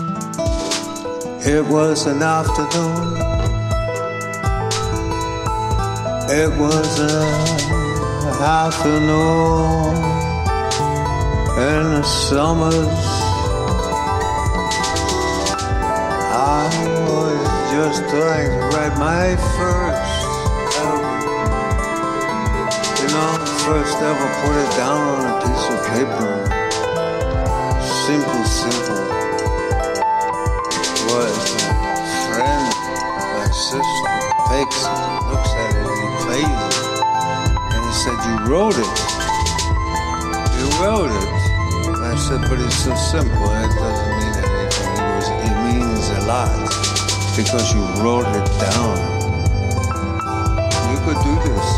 It was an afternoon. It was an afternoon in the summers. I was just trying to write my first ever, you know, first ever put it down on a piece of paper. Looks at it, he plays it, and he said, "You wrote it. You wrote it." And I said, "But it's so simple. It doesn't mean anything." "It means a lot because you wrote it down. You could do this,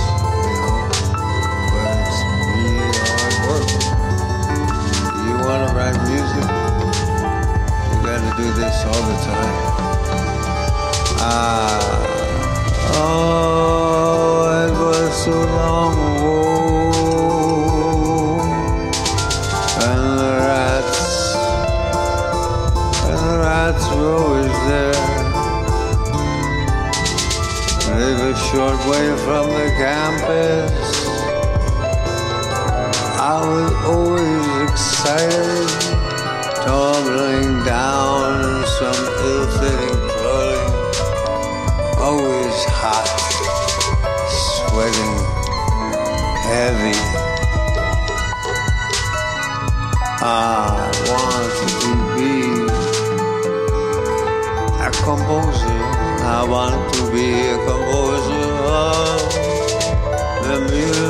Live a short way from the campus. I was always excited, tumbling down some ill-fitting clothing. Always hot, sweating, heavy. Ah, I wanted to be a composer. I wanted to be a composer of the music.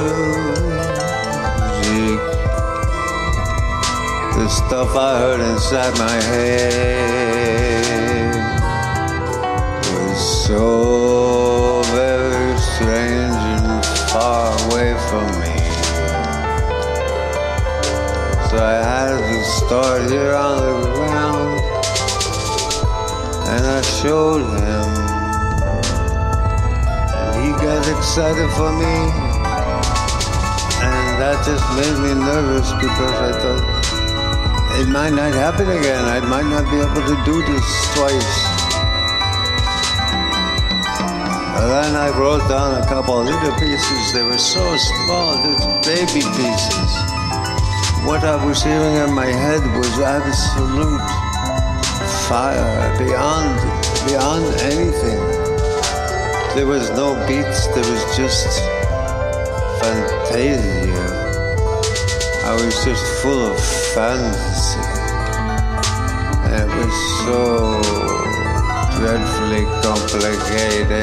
The stuff I heard inside my head was so very strange and far away from me. So I had to start here on the ground and I showed him. Got excited for me. And that just made me nervous because I thought it might not happen again. I might not be able to do this twice. And then I wrote down a couple of little pieces. They were so small, just baby pieces. What I was hearing in my head was absolute fire beyond beyond anything. There was no beats, there was just fantasia. I was just full of fantasy. And it was so dreadfully complicated.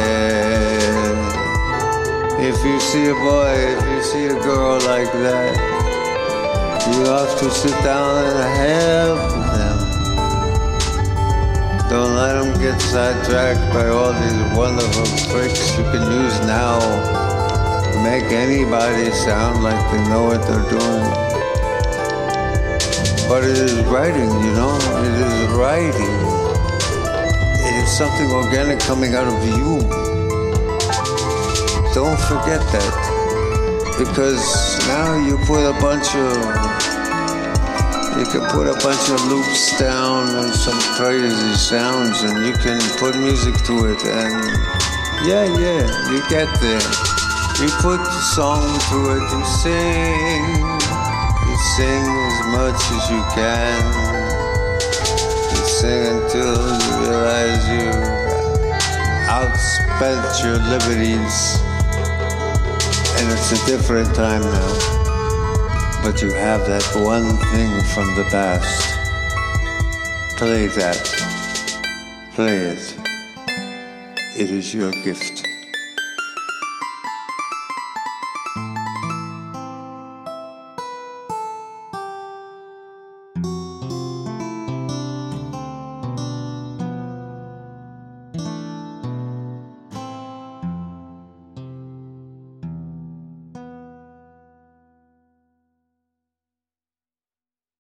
If you see a boy, if you see a girl like that, you have to sit down and help them. Don't let them get sidetracked by all these wonderful tricks you can use now to make anybody sound like they know what they're doing. But it is writing, you know, it is writing. It is something organic coming out of you. Don't forget that. Because now you put a bunch of you can put a bunch of loops down and some crazy sounds and you can put music to it and yeah yeah you get there. You put the song to it you sing you sing as much as you can. You sing until you realize you outspent your liberties and it's a different time now but you have that one thing from the past. Play that. Play it. It is your gift.